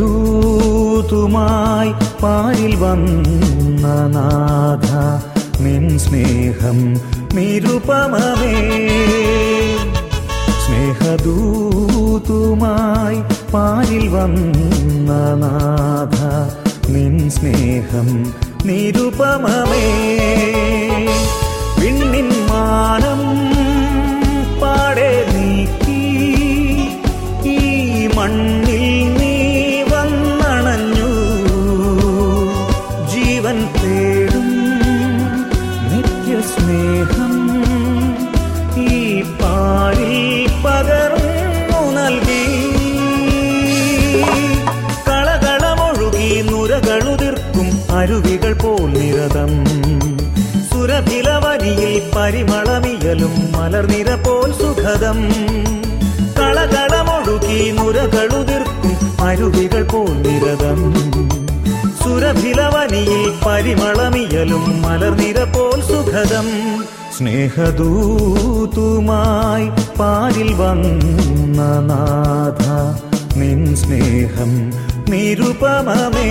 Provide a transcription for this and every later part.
സ്നേഹദൂതുമായി പാരിൽ വന്ന നാഥ നിൻ സ്നേഹം നിരുപമേ സ്നേഹദൂതുമായി പാരിൽ വന്ന നാഥ നിൻ സ്നേഹം നിരുപമേ വിണ്ണിൻ മാനം പാടെ നീക്കി ഈ മണ്ണിൽ കളകളമൊഴുകി അരുവികൾ പോൽ നിരതം. സുരഭിലവനിയിൽ പരിമളമിയലും മലർനിര പോൽ സുഖതം കളകളമൊഴുകി നുരകളുതിർക്കും അരുവികൾ പോൽ നിരതം. സുരഭിലവനിയിൽ പരിമളമിയലും മലർനിര പോൽ സുഖതം സ്നേഹദൂതുമായി പാലിൽ വന്ന നാഥ നിൻ സ്നേഹം നിരുപമമേ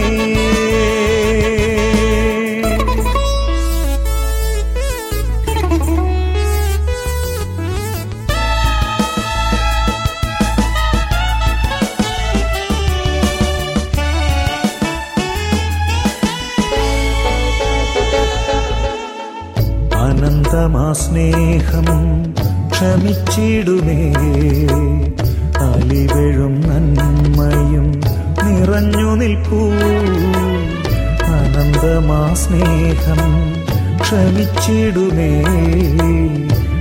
അനന്തമാ സ്നേഹം ക്ഷമിച്ചിടുമേ അലിവെഴും നന്മയും നിറഞ്ഞു നിൽപ്പൂ. അനന്തമാ സ്നേഹം ക്ഷമിച്ചിടുമേ.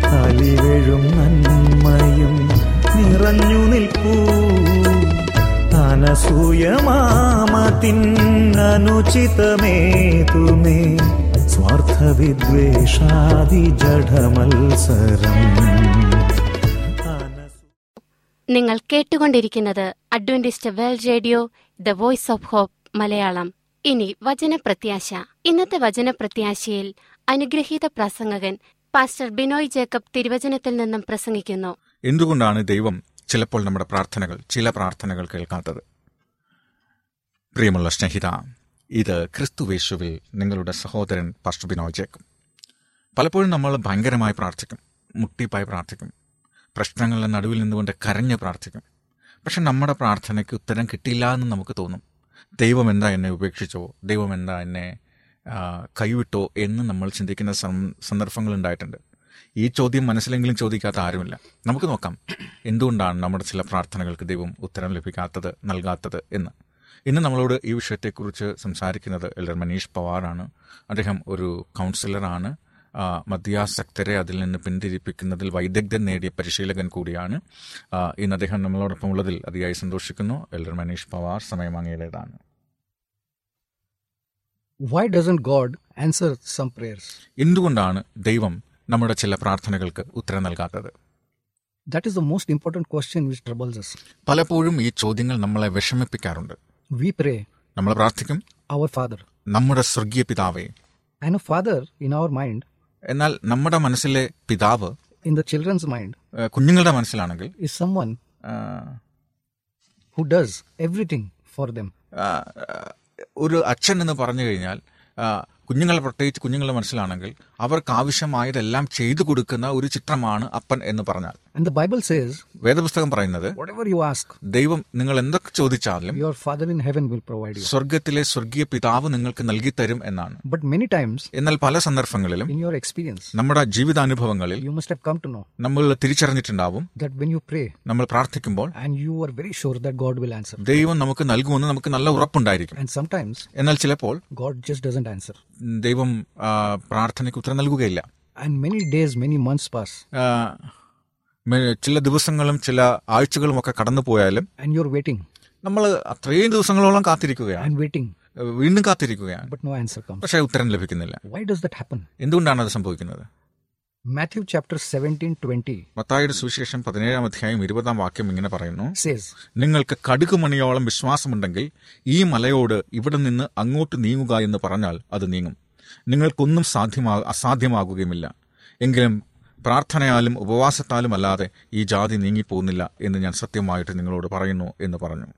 അലിവെഴും നന്മയും നിറഞ്ഞു നിൽപ്പൂ. അനസൂയമാമത്തിനനുചിതമേതുമേ സ്വാർത്ഥവിദ്വേഷാദി ജഡമത്സരം നിങ്ങൾ കേട്ടുകൊണ്ടിരിക്കുന്നത് Adventist World Radio the Voice of Hope Malayalam. ഇനി വചനപ്രത്യാശ. ഇന്നത്തെ വചനപ്രത്യാശയിൽ അനുഗ്രഹീത പ്രസംഗകൻ പാസ്റ്റർ ബിനോയ് ജേക്കബ് തിരുവചനത്തിൽ നിന്നും പ്രസംഗിക്കുന്നു. എന്തുകൊണ്ടാണ് ദൈവം ചിലപ്പോൾ നമ്മുടെ പ്രാർത്ഥനകൾ ചില പ്രാർത്ഥനകൾ കേൾക്കാത്തത്? പ്രിയമുള്ള സ്നേഹിത ഇത് ക്രിസ്തുവേശുവിൽ നിങ്ങളുടെ സഹോദരൻ പാസ്റ്റർ ബിനോയ് ജേക്കബ്. പലപ്പോഴും നമ്മൾ ഭയങ്കരമായി പ്രാർത്ഥിക്കും മുട്ടിപ്പായി പ്രാർത്ഥിക്കും. പ്രശ്നങ്ങളുടെ നടുവിൽ നിന്നുകൊണ്ട് കരഞ്ഞ് പ്രാർത്ഥിക്കും. പക്ഷെ നമ്മുടെ പ്രാർത്ഥനയ്ക്ക് ഉത്തരം കിട്ടില്ല എന്ന് നമുക്ക് തോന്നും. ദൈവം എന്താ എന്നെ ഉപേക്ഷിച്ചോ? ദൈവം എന്താ എന്നെ കൈവിട്ടോ എന്ന് നമ്മൾ ചിന്തിക്കുന്ന സന്ദർഭങ്ങൾ ഉണ്ടായിട്ടുണ്ട്. ഈ ചോദ്യം മനസ്സിലെങ്കിലും ചോദിക്കാത്ത ആരുമില്ല. നമുക്ക് നോക്കാം. എന്തുകൊണ്ടാണ് നമ്മുടെ ചില പ്രാർത്ഥനകൾക്ക് ദൈവം ഉത്തരം ലഭിക്കാത്തത് നൽകാത്തത് എന്ന്? ഇന്ന് നമ്മളോട് ഈ വിഷയത്തെക്കുറിച്ച് സംസാരിക്കുന്നത് എൽഡർ മനീഷ് പവാറാണ്. അദ്ദേഹം ഒരു കൗൺസിലറാണ്. മദ്യാസക്തരെ അതിൽ നിന്ന് പിന്തിരിപ്പിക്കുന്നതിൽ വൈദഗ്ധ്യം നേടിയ പരിശീലകൻ കൂടിയാണ്. ഇന്ന് അദ്ദേഹം നമ്മളോടൊപ്പം ഉള്ളതിൽ അതിയായി സന്തോഷിക്കുന്നു. Elder Manish Pawar സമയമങ്ങയുടേതാണ് why doesn't God answer some prayers? എന്തുകൊണ്ടാണ് ദൈവം നമ്മുടെ ചില പ്രാർത്ഥനകൾക്ക് ഉത്തരം നൽകാത്തത്? That is the most important question which troubles us പലപ്പോഴും ഈ ചോദ്യങ്ങൾ നമ്മളെ വിഷമിപ്പിക്കാറുണ്ട്. വി പ്രേ നമ്മൾ പ്രാർത്ഥിക്കും. അവർ ഫാദർ നമ്മുടെ സ്വർഗീയ പിതാവേ. And a father in our mind, എന്നാൽ നമ്മുടെ മനസ്സിലെ പിതാവ് ഇൻ ദ ചിൽഡ്രൻസ് മൈൻഡ് കുഞ്ഞുങ്ങളുടെ മനസ്സിലാണെങ്കിൽ is someone ah, who does everything for them. ഒരു അച്ഛൻ എന്ന് പറഞ്ഞു കഴിഞ്ഞാൽ കുഞ്ഞുങ്ങൾ പ്രത്യേകിച്ച് കുഞ്ഞുങ്ങളുടെ മനസ്സിലാണെങ്കിൽ അവർക്ക് ആവശ്യമായതെല്ലാം ചെയ്തു കൊടുക്കുന്ന ഒരു ചിത്രമാണ് അപ്പൻ എന്ന് പറഞ്ഞാൽ And the Bible says, വേദപുസ്തകം പറയുന്നത് whatever you ask, ദൈവം നിങ്ങൾ എന്തൊക്കെ ചോദിച്ചാലും your Father in heaven will provide you. സ്വർഗത്തിലെ സ്വർഗീയ പിതാവ് നിങ്ങൾക്ക് നൽകി തരും എന്നാണ് But many times, എന്നാൽ പല സന്ദർഭങ്ങളിലും in your experience, നമ്മുടെ ജീവിതാനുഭവങ്ങളിൽ you must have come to know നമ്മൾ തിരിച്ചറിഞ്ഞിട്ടുണ്ടാവും that when you pray നമ്മൾ പ്രാർത്ഥിക്കുമ്പോൾ and you are very sure that God will answer, ദൈവം നമുക്ക് നൽകുമെന്ന് നമുക്ക് നല്ല ഉറപ്പുണ്ടായിരിക്കും and sometimes എന്നാൽ ചിലപ്പോൾ God just doesn't answer. ദൈവം ആ, പ്രാർത്ഥനയ്ക്ക് ഉത്തരം നൽകുകയില്ല And many days, many months pass, ആ, ചില ദിവസങ്ങളും ചില ആഴ്ചകളും ഒക്കെ കടന്നു പോയാലും and you're waiting. നമ്മൾ അത്രയും ദിവസങ്ങളോളം കാത്തിരിക്കുകയാണ്. And waiting, വീണ്ടും കാത്തിരിക്കുകയാണ്. But no answer comes. പക്ഷേ ഉത്തരം ലഭിക്കുന്നില്ല. Why does that happen? എന്തുകൊണ്ടാണ് അത് സംഭവിക്കുന്നത്? മാത്യു ചാപ്റ്റർ 17 20 മത്തായിയുടെ സുവിശേഷം പതിനേഴാം അധ്യായം ഇരുപതാം വാക്യം ഇങ്ങനെ പറയുന്നു. നിങ്ങൾക്ക് കടുകുമണിയോളം വിശ്വാസമുണ്ടെങ്കിൽ ഈ മലയോട് ഇവിടെ നിന്ന് അങ്ങോട്ട് നീങ്ങുക എന്ന് പറഞ്ഞാൽ അത് നീങ്ങും. നിങ്ങൾക്കൊന്നും സാധ്യമാ അസാധ്യമാകുകയുമില്ല. എങ്കിലും പ്രാർത്ഥനയാലും ഉപവാസത്താലും അല്ലാതെ ഈ ജാതി നീങ്ങിപ്പോകുന്നില്ല എന്ന് ഞാൻ സത്യമായിട്ട് നിങ്ങളോട് പറയുന്നു എന്ന് പറഞ്ഞു.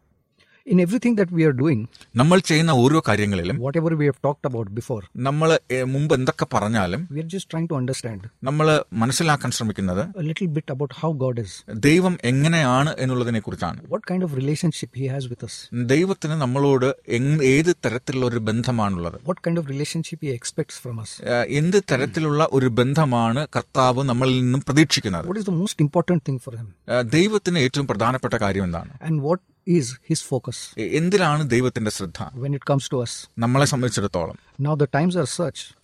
In everything that we are doing, നമ്മൾ ചെയ്യുന്ന ഓരോ കാര്യങ്ങളിലും whatever we have talked about before, നമ്മൾ ഏഹ്, മുമ്പ് എന്തൊക്കെ പറഞ്ഞാലും we are just trying to understand നമ്മൾ മനസ്സിലാക്കാൻ ശ്രമിക്കുന്നത് a little bit about how God is, ദൈവം എങ്ങനെയാണ് എന്നുള്ളതിനെ കുറിച്ചാണ് what kind of relationship He has with us, ദൈവത്തിന് നമ്മളോട് എങ്- ഏത് തരത്തിലുള്ള ഒരു ബന്ധമാണുള്ളത് what kind of relationship He expects from us. ഏഹ് എന്ത് തരത്തിലുള്ള ഒരു ബന്ധമാണ് കർത്താവ് നമ്മളിൽ നിന്നും പ്രതീക്ഷിക്കുന്നത് What is the most important thing for Him, ഏഹ് ദൈവത്തിന് ഏറ്റവും പ്രധാനപ്പെട്ട കാര്യം എന്താണ് and what is His focus എ- എന്തിലാണ് ദൈവത്തിന്റെ ശ്രദ്ധ when it comes to us. നമ്മളെ സംബന്ധിച്ചിടത്തോളം Now, the times are such, ആഹ്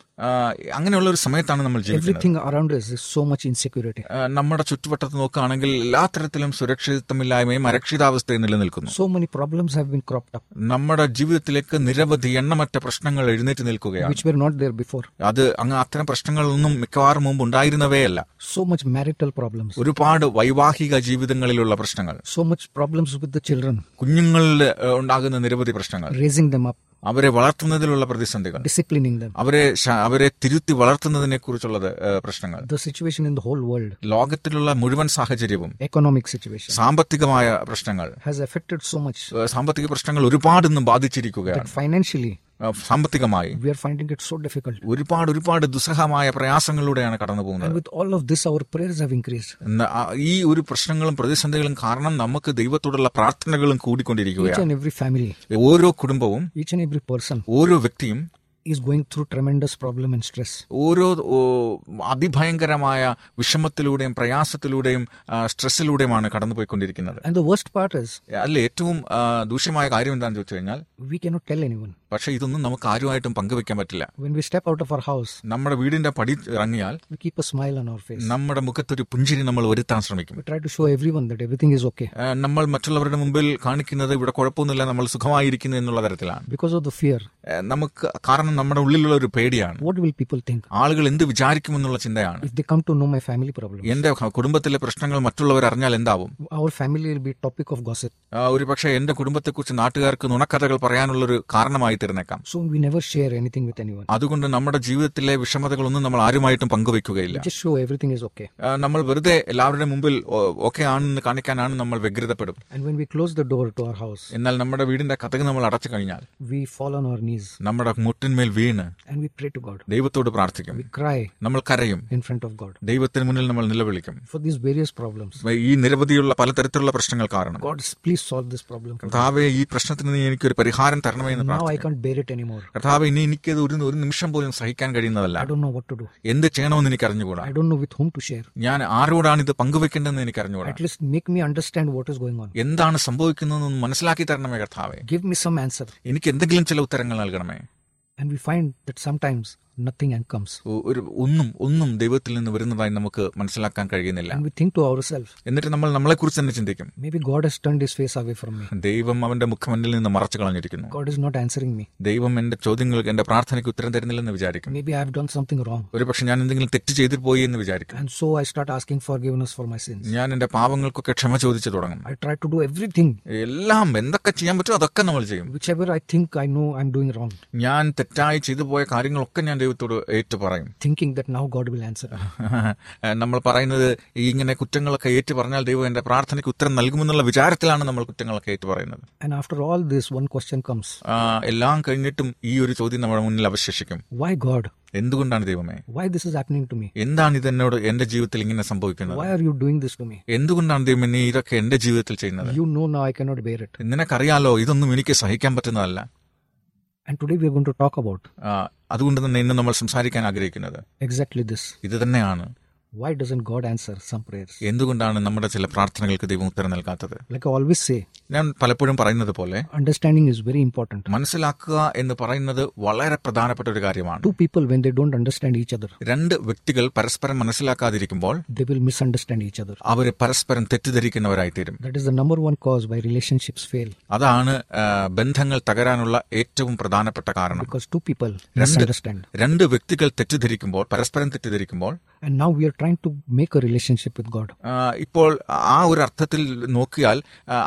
അങ്ങനെയുള്ള ഒരു സമയത്താണ് നമ്മൾ ജീവിക്കുന്നത്. Everything around us is so much insecurity. നമ്മുടെ ചുറ്റുവട്ടത്ത് നോക്കുകയാണെങ്കിൽ എല്ലാ തരത്തിലും സുരക്ഷിതത്വമില്ലായ്മയും അരക്ഷിതാവസ്ഥയും നിലനിൽക്കുന്നു. So many problems have been cropped up, നമ്മുടെ ജീവിതത്തിലേക്ക് നിരവധി എണ്ണമറ്റ പ്രശ്നങ്ങൾ എഴുന്നേറ്റ് നിൽക്കുകയാണ്. Which were not there before. അത് അങ്ങ് അത്തരം പ്രശ്നങ്ങളൊന്നും മിക്കവാറും മുമ്പ് ഉണ്ടായിരുന്നവയല്ല. സോ മച്ച് മാരിറ്റൽ problems, ഒരുപാട് വൈവാഹിക ജീവിതങ്ങളിലുള്ള പ്രശ്നങ്ങൾ. So much problems with children children, കുഞ്ഞുങ്ങളിൽ ഉണ്ടാകുന്ന നിരവധി പ്രശ്നങ്ങൾ. Raising them up, അവരെ വളർത്തുന്നതിലുള്ള പ്രതിസന്ധികൾ. ഡിസിപ്ലിനിങ്. അവരെ അവരെ തിരുത്തി വളർത്തുന്നതിനെ കുറിച്ചുള്ളത് പ്രശ്നങ്ങൾ. Situation in the whole world ലോകത്തിലുള്ള മുഴുവൻ സാഹചര്യവും എക്കണോമിക് സിറ്റുവേഷൻ സാമ്പത്തികമായ പ്രശ്നങ്ങൾ ഹാസ് എഫക്റ്റഡ് സോ മച്ച് സാമ്പത്തിക പ്രശ്നങ്ങൾ ഒരുപാട് ഇന്നും ബാധിച്ചിരിക്കുകയാണ്. ഏഹ്, സാമ്പത്തികമായി we are finding it so difficult. ഒരുപാട് ഒരുപാട് ദുസ്സഹമായ പ്രയാസങ്ങളിലൂടെയാണ് കടന്നു പോകുന്നത് with all of this our prayers have increased. ഈ ഒരു പ്രശ്നങ്ങളും പ്രതിസന്ധികളും കാരണം നമുക്ക് ദൈവത്തോടുള്ള പ്രാർത്ഥനകളും Each കൂടിക്കൊണ്ടിരിക്കുകയാണ് and every family, ഓരോ കുടുംബവും ഈച്ച് ആൻഡ് every പേഴ്സൺ ഓരോ വ്യക്തിയും is going through tremendous problem and stress. ഓരോ അതിഭയങ്കരമായ വിഷമത്തിലൂടെയും പ്രയാസത്തിലൂടെയും സ്ട്രെസ്സിലൂടെയുമാണ് കടന്നുപോയിക്കൊണ്ടിരിക്കുന്നത് And the worst part is, അല്ല ഏറ്റവും ദൂഷ്യമായ കാര്യം എന്താണെന്ന് ചോദിച്ചു കഴിഞ്ഞാൽ we cannot tell anyone. പക്ഷെ ഇതൊന്നും നമുക്ക് ആരുമായിട്ടും പങ്കുവെക്കാൻ പറ്റില്ല When we step out of our house, നമ്മുടെ വീടിന്റെ പടി ഇറങ്ങിയാൽ we keep a smile on our face. നമ്മുടെ മുഖത്തൊരു പുഞ്ചിരി നമ്മൾ വരുത്താൻ ശ്രമിക്കും We try to show everyone that everything is okay. നമ്മൾ മറ്റുള്ളവരുടെ മുമ്പിൽ കാണിക്കുന്നത് ഇവിടെ കുഴപ്പമൊന്നുമില്ല നമ്മൾ സുഖമായിരിക്കുന്നു എന്നുള്ള തരത്തിലാണ് ബിക്കോസ് ഓഫ് ദ ഫിയർ നമുക്ക് കാരണം നമ്മുടെ ഉള്ളിലുള്ള ഒരു പേടിയാണ് what will people think? ആളുകൾ എന്ത് വിചാരിക്കുമെന്നുള്ള ചിന്തയാണ് If they come to know my family problem, എന്റെ കുടുംബത്തിലെ പ്രശ്നങ്ങൾ മറ്റുള്ളവർ അറിഞ്ഞാൽ എന്താവും our family will be topic of gossip. ഒരു പക്ഷേ എന്റെ കുടുംബത്തെക്കുറിച്ച് നാട്ടുകാർക്ക് നുണക്കഥകൾ പറയാനുള്ളൊരു കാരണമായി തീർന്നേക്കാം so we never share anything with anyone. അതുകൊണ്ട് നമ്മുടെ ജീവിതത്തിലെ വിഷമതകളൊന്നും നമ്മൾ ആരുമായിട്ടും പങ്കുവെക്കുകയില്ല We show show everything is okay. ആ, നമ്മൾ വെറുതെ എല്ലാവരുടെ മുമ്പിൽ ഓക്കെ ആണെന്ന് കാണിക്കാനാണ് നമ്മൾ വ്യഗ്രതപ്പെടും And when we close the door to our house, എന്നാൽ നമ്മുടെ വീടിന്റെ കഥക് നമ്മൾ അടച്ചു കഴിഞ്ഞാൽ we fall on our knees നമ്മുടെ മുട്ടിന്മേൽ വീണ് and we pray to God. ദൈവത്തോട് പ്രാർത്ഥിക്കും We cry നമ്മൾ കരയും in front of God ദൈവത്തിന് മുന്നിൽ നമ്മൾ നിലവിളിക്കും for these various problems. ഈ നിരവധിയുള്ള പലതരത്തിലുള്ള പ്രശ്നങ്ങൾ കാരണം God, please solve this problem. കർത്താവേ ഈ പ്രശ്നത്തിന് നീ എനിക്കൊരു പരിഹാരം തരണമേ എന്ന് പ്രാർത്ഥിക്കും can't bear it anymore. കർത്താവ് ഇനി എനിക്കത് ഒരു ഒരു നിമിഷം പോലും സഹിക്കാൻ കഴിയുന്നതല്ല I don't know what to do. എന്ത് ചെയ്യണമെന്ന് എനിക്ക് അറിഞ്ഞുകൂടാ I don't know with whom to share. ഞാൻ ആരോടാണ് ഇത് പങ്കുവെക്കേണ്ടതെന്ന് എനിക്ക് അറിഞ്ഞുകൂടാ At least make me understand what is going on. എന്താണ് സംഭവിക്കുന്നതെന്ന് മനസ്സിലാക്കി തരണമേ കർത്താവെ Give me some answer. എനിക്ക് എന്തെങ്കിലും ചില ഉത്തരങ്ങൾ നൽകണമേ And we find that sometimes nothing comes. Comes ഒരു ഒന്നും ഒന്നും ദൈവത്തിൽ നിന്ന് വരുന്നതായി നമുക്ക് മനസ്സിലാക്കാൻ കഴിയുന്നില്ല we think to ourselves, എന്നിട്ട് നമ്മൾ നമ്മളെ കുറിച്ച് തന്നെ ചിന്തിക്കും maybe God has turned his face away from me. ദൈവം അവന്റെ മുഖം എന്നിൽ നിന്ന് മറച്ചു കളഞ്ഞിരിക്കുന്നു God is not answering me. ദൈവം എന്റെ ചോദ്യങ്ങൾക്ക് എന്റെ പ്രാർത്ഥനയ്ക്ക് ഉത്തരം തരുന്നില്ലെന്ന് വിചാരിക്കും Maybe I have done something wrong. ഒരു പക്ഷേ ഞാൻ എന്തെങ്കിലും തെറ്റ് ചെയ്തു പോയി എന്ന് വിചാരിക്കും And so I start asking forgiveness for my sins. ഞാൻ എന്റെ പാവങ്ങൾക്കൊക്കെ ക്ഷമ ചോദിച്ചു തുടങ്ങും I try to do everything എല്ലാം എന്തൊക്കെ ചെയ്യാൻ പറ്റുമോ അതൊക്കെ നമ്മൾ ചെയ്യും whichever I think I know I'm doing wrong. ഞാൻ തെറ്റായി ചെയ്തു പോയ കാര്യങ്ങളൊക്കെ ഞാൻ ദൈവത്തോട് ഏറ്റു പറയും thinking that now God will answer. നമ്മൾ പറയുന്നത് ഇങ്ങനെ കുറ്റങ്ങളൊക്കെ ഏറ്റു പറഞ്ഞാൽ ദൈവം എന്റെ പ്രാർത്ഥനയ്ക്ക് ഉത്തരം നൽകുമെന്നുള്ള വിചാരത്തിലാണ് നമ്മൾ കുറ്റങ്ങളൊക്കെ ഏറ്റു പറയുന്നത് And after all this, one question comes. എല്ലാം കഴിഞ്ഞിട്ടും ഈ ഒരു ചോദ്യം നമ്മുടെ മുന്നിൽ അവശേഷിക്കും. വൈ ഗോഡ് എന്തുകൊണ്ടാണ് ദൈവമേ? Why this is happening to me? എന്താണ് ഇത് എന്നോട് എന്റെ ജീവിതത്തിൽ ഇങ്ങനെ സംഭവിക്കുന്നത്? Why are you doing this to me എന്തുകൊണ്ടാണ് ദൈവം നീ ഇതൊക്കെ എന്റെ ജീവിതത്തിൽ ചെയ്യുന്നത്? You know no I cannot bear it നിനക്കറിയാലോ ഇതൊന്നും എനിക്ക് സഹിക്കാൻ പറ്റുന്നതല്ല. And today we are going to talk about ആ, അതുകൊണ്ട് തന്നെ ഇന്ന് നമ്മൾ സംസാരിക്കാൻ ആഗ്രഹിക്കുന്നത് exactly this. ഇത് തന്നെയാണ് Why doesn't God answer some prayers? എന്തുകൊണ്ടാണ് നമ്മുടെ ചില പ്രാർത്ഥനകൾക്ക് ദൈവം ഉത്തരം നൽകാത്തത് Like I always say, ഞാൻ പലപ്പോഴും പറയുന്നത് പോലെ understanding is very important. മനസ്സിലാക്കുക എന്ന് പറയുന്നത് വളരെ പ്രധാനപ്പെട്ട ഒരു കാര്യമാണ് Two people, when they don't understand each other, രണ്ട് വ്യക്തികൾ പരസ്പരം മനസ്സിലാക്കാതിരിക്കുമ്പോൾ they will misunderstand each other. അവർ പരസ്പരം തെറ്റിദ്ധരിക്കുന്നവരായിത്തീരും That is the number one cause why relationships fail അതാണ് ആ, ബന്ധങ്ങൾ തകരാനുള്ള ഏറ്റവും പ്രധാനപ്പെട്ട കാരണം because two people misunderstand. രണ്ട് വ്യക്തികൾ തെറ്റിദ്ധരിക്കുമ്പോൾ പരസ്പരം തെറ്റിദ്ധരിക്കുമ്പോൾ And now we are trying to make a relationship with God ഇപ്പോൾ ആ ഒരു അർത്ഥത്തിൽ നോക്കിയാൽ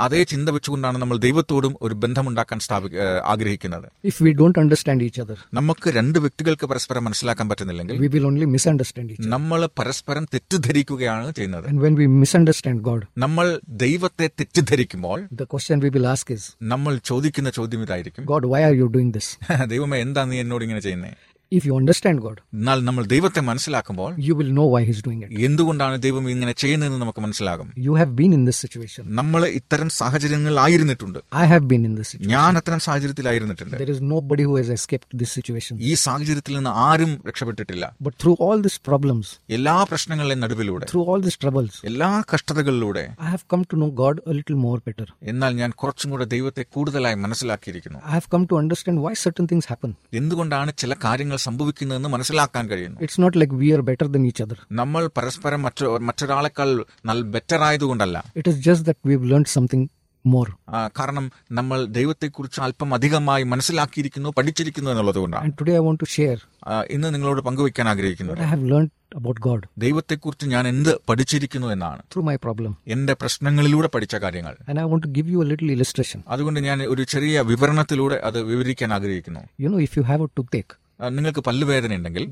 അതേ ചിന്ത വെച്ചുകൊണ്ടാണ് നമ്മൾ ദൈവത്തോടും ഒരു ബന്ധമുണ്ടാക്കാൻ സ്ഥാപി ആഗ്രഹിക്കുന്നത്. If we don't understand each other നമുക്ക് രണ്ട് വ്യക്തികൾക്ക് പരസ്പരം മനസ്സിലാക്കാൻ പറ്റുന്നില്ലെങ്കിൽ we will only misunderstand other. നമ്മൾ പരസ്പരം തെറ്റിദ്ധരിക്കുകയാണ് ചെയ്യുന്നത്. And when we misunderstand God, നമ്മൾ ദൈവത്തെ തെറ്റിദ്ധരിക്കുമ്പോൾ the question we will ask is നമ്മൾ ചോദിക്കുന്ന ചോദ്യം ഇതായിരിക്കും. God why are you doing this ദൈവമേ എന്താ നീ എന്നോട് ഇങ്ങനെ ചെയ്യുന്നത് If you understand God, എന്നാൽ നമ്മൾ ദൈവത്തെ മനസ്സിലാക്കുമ്പോൾ you will know why He's doing it. എന്തുകൊണ്ടാണ് ദൈവം ഇങ്ങനെ ചെയ്യുന്നതെന്ന് നമുക്ക് മനസ്സിലാകും You have been in this situation. നമ്മൾ ഇത്തരം സാഹചര്യങ്ങളിലായിരുന്നിട്ടുണ്ട് I have been in this situation. ഞാൻ അത്തരം സാഹചര്യത്തിലായിരുന്നിട്ടുണ്ട് There is nobody who has escaped this situation. ഈ സാഹചര്യത്തിൽ നിന്ന് ആരും രക്ഷപ്പെട്ടിട്ടില്ല But through all these problems, എല്ലാ പ്രശ്നങ്ങളുടെയും നടുവിലൂടെ through all these troubles, എല്ലാ കഷ്ടതകളിലൂടെ I have come to know God a little more better. എന്നാൽ ഞാൻ കുറച്ചും കൂടെ ദൈവത്തെ കൂടുതലായി മനസ്സിലാക്കിയിരിക്കുന്നു I have come to understand why certain things happen. എന്തുകൊണ്ടാണ് ചില കാര്യങ്ങൾ സംഭവിക്കുന്നതെന്ന് മനസ്സിലാക്കാൻ കഴിയുന്നു. It's not like we are better than each other നമ്മൾ പരസ്പരം മറ്റു മറ്റൊരാളെക്കാൾ നല്ല better ആയതുകൊണ്ടല്ല. It is just that we learned something more. More കാരണം നമ്മൾ ദൈവത്തെക്കുറിച്ച് അല്പം അധികമായി മനസ്സിലാക്കിയിരിക്കുന്നു പഠിച്ചിരിക്കുന്നു എന്നുള്ളത് കൊണ്ടാണ്. And today I want to share ആ, ഇന്ന് നിങ്ങളോട് പങ്കുവെക്കാൻ ആഗ്രഹിക്കുന്നു I have have about God God ദൈവത്തെക്കുറിച്ച് ഞാൻ എന്ത് പഠിച്ചിരിക്കുന്നു എന്നാണ്. ത്രൂ മൈ പ്രോബ്ലം എന്റെ പ്രശ്നങ്ങളിലൂടെ പഠിച്ച കാര്യങ്ങൾ. And I want to give you a little illustration. അതുകൊണ്ട് ഞാൻ ഒരു ചെറിയ വിവരണത്തിലൂടെ അത് വിവരിക്കാൻ ആഗ്രഹിക്കുന്നു. You know if you have a toothache, ആ, നിങ്ങൾക്ക് പല്ലുവേദന ഉണ്ടെങ്കിൽ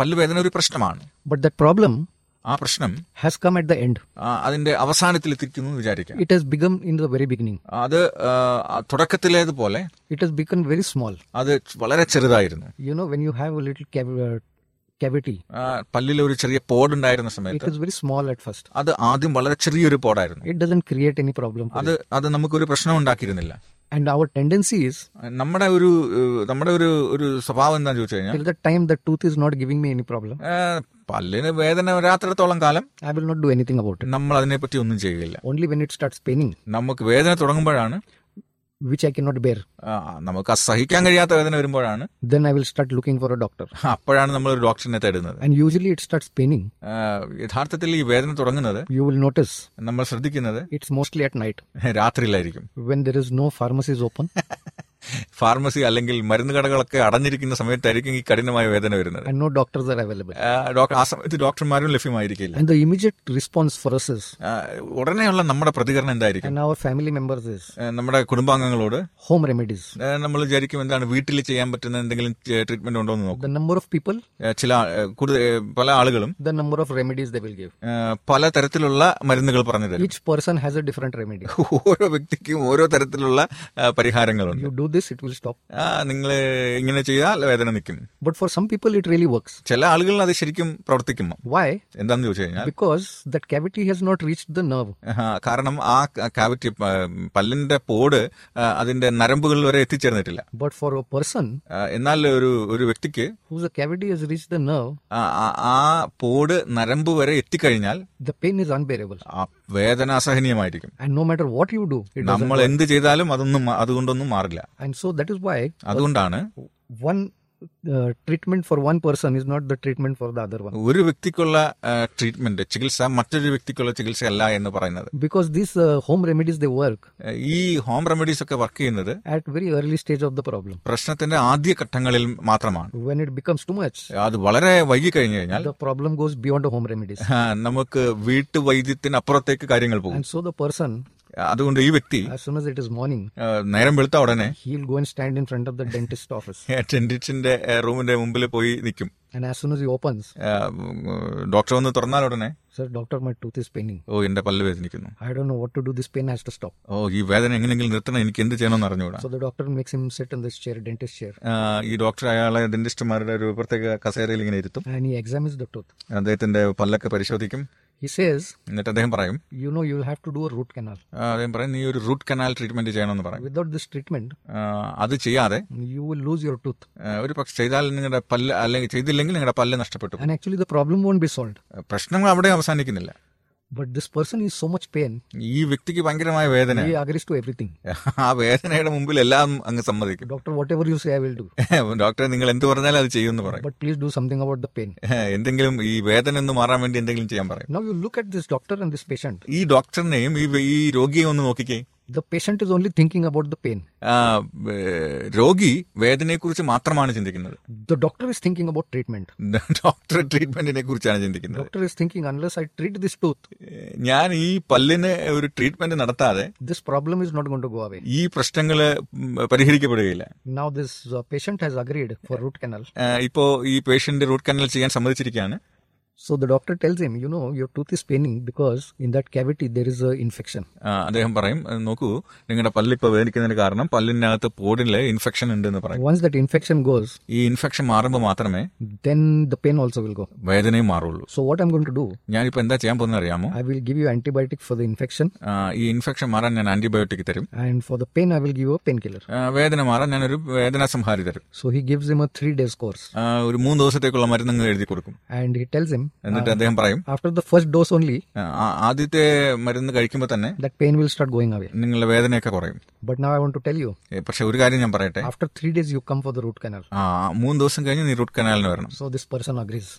പല്ലുവേദന ഒരു പ്രശ്നമാണ്. പ്രോബ്ലം ആ പ്രശ്നം has come at the end അതിന്റെ അവസാനത്തിൽ എത്തിക്കുന്നു വിചാരിക്കാം. It has begun in the very beginning അത് തുടക്കത്തിലേതുപോലെ it has become very small അത് വളരെ ചെറുതായിരുന്നു. You know when you have little cavity പല്ലിൽ ഒരു ചെറിയ പോഡ് ഉണ്ടായിരുന്ന സമയത്ത് it has very small at first അത് ആദ്യം വളരെ ചെറിയൊരു പോഡായിരുന്നു. It doesn't create any problem അത് അത് നമുക്ക് ഒരു പ്രശ്നം ഉണ്ടാക്കിയിരുന്നില്ല. Our tendency is, നമ്മുടെ ഒരു നമ്മുടെ ഒരു ഒരു സ്വഭാവം എന്താന്ന് ചോദിച്ചു കഴിഞ്ഞാൽ time the tooth is not giving me any problem, ഏഹ്, പല്ലിന് വേദന വരാത്തിടത്തോളം കാലം I will not do anything about it. നമ്മൾ അതിനെപ്പറ്റി ഒന്നും ചെയ്യുകയില്ല Only when it starts paining, നമുക്ക് വേദന തുടങ്ങുമ്പോഴാണ് which I cannot bear, ആ, നമുക്ക് അസഹിക്കാൻ കഴിയാത്ത വേദന വരുമ്പോഴാണ് then I will start looking for a doctor. അപ്പോഴാണ് നമ്മൾ ഒരു ഡോക്ടറിനെ തേടുന്നത് And usually it starts paining. ആ, യഥാർത്ഥത്തിൽ ഈ വേദന തുടങ്ങുന്നത് You will notice നമ്മൾ ശ്രദ്ധിക്കുന്നത് it's mostly at night രാത്രിയിലായിരിക്കും when there is no pharmacies open pharmacy അല്ലെങ്കിൽ മരുന്ന് കടകളൊക്കെ അടഞ്ഞിരിക്കുന്ന സമയത്തായിരിക്കും ഈ കഠിനമായ വേദന വരുന്നത്. നോ ഡോക്ടേഴ്സ് doctors are ആ, സമയത്ത് ഡോക്ടർമാരും ലഭ്യമായിരിക്കില്ല. And the immediate response for us is, ഉടനെയുള്ള നമ്മുടെ പ്രതികരണം എന്തായിരിക്കും? And our family members is, നമ്മുടെ കുടുംബാംഗങ്ങളോട് ഹോം റെമഡീസ് നമ്മൾ വിചാരിക്കും എന്താണ് വീട്ടിൽ ചെയ്യാൻ പറ്റുന്ന എന്തെങ്കിലും ട്രീറ്റ്മെന്റ് ഉണ്ടോ എന്ന് നോക്കും. നമ്പർ ഓഫ് പീപ്പിൾ people, ചില കൂടുതൽ പല ആളുകളും the number of remedies they will give പല തരത്തിലുള്ള മരുന്നുകൾ പറഞ്ഞു തരും. Each person has a different remedy ഓരോ വ്യക്തിക്കും ഓരോ തരത്തിലുള്ള പരിഹാരങ്ങളുണ്ട്. This, it will stop. നിങ്ങൾ ഇങ്ങനെ ചെയ്താൽ വേദന നിൽക്കും But for some people, it really works. ചില ആളുകളിൽ അത് ശരിക്കും പ്രവർത്തിക്കും Why? എന്താന്ന് ചോദിച്ചു കഴിഞ്ഞാൽ Because that cavity has not reached the nerve. ആ, കാരണം ആ കാവിറ്റി പല്ലിന്റെ പോട് അതിന്റെ നരമ്പുകളിൽ വരെ എത്തിച്ചേർന്നിട്ടില്ല But for a person ആ, എന്നാൽ ഒരു ഒരു വ്യക്തിക്ക് whose cavity has reached the nerve, ആ, പോട് നരമ്പ് വരെ എത്തിക്കഴിഞ്ഞാൽ the pain is unbearable. വേദനാസഹനീയമായിരിക്കും. No matter what you do നമ്മൾ എന്ത് ചെയ്താലും അതൊന്നും അതുകൊണ്ടൊന്നും മാറില്ല. സോ ദാറ്റ് ഇസ് വൈ അതുകൊണ്ടാണ് one uh, treatment for one person is not the treatment for the other one. ഒരു വ്യക്തിക്കുള്ള ട്രീറ്റ്മെന്റ് ചികിത്സ മറ്റൊരു വ്യക്തിക്കുള്ള ചികിത്സ അല്ല എന്ന് പറയുന്നത് Because these uh, home remedies, they work ഈ ഹോം റെമഡീസ് ഒക്കെ വർക്ക് ചെയ്യുന്നത് at very early stage of the problem. പ്രശ്നത്തിന്റെ ആദ്യ ഘട്ടങ്ങളിൽ മാത്രമാണ് When it becomes too much, അത് വളരെ വൈകി കഴിഞ്ഞു കഴിഞ്ഞാൽ the problem goes beyond the home remedies. ആ, നമുക്ക് വീട്ടുവൈദ്യത്തിന് അപ്പുറത്തേക്ക് കാര്യങ്ങൾ പോകും And so the person അതുകൊണ്ട് ഈ വ്യക്തി നേരം വെളുത്ത ഉടനെ stand in front of the dentist office ഡെന്റിസ്റ്റിന്റെ റൂമിന്റെ മുമ്പിൽ പോയി നിൽക്കും ഡോക്ടർ വന്ന് തുറന്നാൽ ഉടനെ sir doctor my tooth is paining oh എന്റെ പല്ല് വേദനിക്കുന്നു. I Dr know what to do this pain has to stop oh ഈ വേദന എങ്ങനെയെങ്കിലും നിർത്തണം. എനിക്ക് എന്ത് ചെയ്യണമെന്ന് അറിഞ്ഞുകൂടാ. So the doctor makes him set in this chair dentist chair ഈ ഡോക്ടർ അയാളെ ഡെന്റിസ്റ്റ്മാരുടെ ഒരു പ്രത്യേക കസേരയിൽ ഇങ്ങനെ ഇരുത്തും. And he examines the tooth അദ്ദേഹത്തിന്റെ പല്ലൊക്കെ പരിശോധിക്കും. He says, എന്നിട്ട് അദ്ദേഹം പറയും you know, you have to do a root canal. ആ, അദ്ദേഹം പറയും നീ ഒരു റൂട്ട് കനാൽ ട്രീറ്റ്മെന്റ് ചെയ്യണമെന്ന് പറയും Without this treatment, ആ, അത് ചെയ്യാതെ you will lose your tooth. ആ, ഒരു പക്ഷെ ചെയ്താൽ നിങ്ങളുടെ പല്ല് അല്ലെങ്കിൽ ചെയ്തില്ലെങ്കിൽ നിങ്ങളുടെ പല്ല് നഷ്ടപ്പെട്ടു actually And actually, the problem won't be solved. പ്രശ്നങ്ങൾ അവിടെ അവസാനിക്കുന്നില്ല But this person is so much pain, ഈ വ്യക്തിക്ക് ഭയങ്കരമായ വേദന to everything. ആ വേദനയുടെ മുമ്പിൽ എല്ലാം അങ്ങ് സമ്മതിക്കും Doctor, whatever you say, I will do. Doctor നിങ്ങൾ എന്ത് പറഞ്ഞാലും അത് ചെയ്യുമെന്ന് പറയും But please do something about the pain. എന്തെങ്കിലും ഈ വേദന ഒന്ന് മാറാൻ വേണ്ടി എന്തെങ്കിലും ചെയ്യാൻ പറയും Now you look at this doctor and this patient. ഈ ഡോക്ടറിനെയും ഈ ഈ രോഗിയെ ഒന്ന് നോക്കിക്കേ The patient is only thinking about the pain. ആ, ഏ, രോഗി വേദനയെക്കുറിച്ച് മാത്രമാണ് ചിന്തിക്കുന്നത് The doctor is thinking about treatment. Doctor ട്രീറ്റ്മെന്റിനെ കുറിച്ചാണ് ചിന്തിക്കുന്നത് Doctor is thinking, unless I treat this tooth, ഞാൻ ഈ പല്ലിന് ഒരു ട്രീറ്റ്മെന്റ് നടത്താതെ this problem is not going to go away. ഈ പ്രശ്നങ്ങൾ ഉം, പരിഹരിക്കപ്പെടുകയില്ല Now this uh, patient has agreed for root canal. ആ, ഇപ്പോ ഈ പേഷ്യന്റ് റൂട്ട് കനാൽ ചെയ്യാൻ സമ്മതിച്ചിരിക്കുകയാണ് So the doctor tells him, you know, your tooth is paining because in that cavity there is a infection. ആ, അദ്ദേഹം പറയും "ഏ, നോക്കൂ നിങ്ങളുടെ പല്ല് ഇപ്പൊ വേദനിക്കുന്നതിന് കാരണം പല്ലിനകത്ത് പോടിൽ ഇൻഫെക്ഷൻ ഉണ്ട് എന്ന് പറയും Once that infection goes, ഈ ഇൻഫെക്ഷൻ മാറുമ്പോൾ മാത്രമേ then the pain also will go. വേദനയും മാറുള്ളൂ So what I'm going to do, ഞാനിപ്പോ എന്താ ചെയ്യാൻ പോകുന്നത് അറിയാമോ I will give you antibiotic for the infection ആ, ഈ ഇൻഫെക്ഷൻ മാറാൻ ഞാൻ ആന്റിബയോട്ടിക് തരും and for the pain I will give you a painkiller. ആ, വേദന മാറാൻ ഞാനൊരു വേദന സംഹാരി തരും So he gives him a three days course ആ, ഒരു മൂന്ന് ദിവസത്തേക്കുള്ള മരുന്ന് അങ്ങ് എഴുതി കൊടുക്കും and he tells him എന്നിട്ട് അദ്ദേഹം പറയും after the first dose only ആദ്യത്തെ മരുന്ന് കഴിക്കുമ്പോൾ തന്നെ that pain will start going away നിങ്ങളുടെ വേദനയൊക്കെ കുറയും. But now I want to tell you പക്ഷേ ഒരു കാര്യം ഞാൻ പറയട്ടെ? After three days you come for the root canal ആ മൂന്ന് ദിവസം കഴിഞ്ഞ് നീ റൂട്ട് കനാലിന് വരണം. സോ ദിസ് പേഴ്സൺ അഗ്രീസ്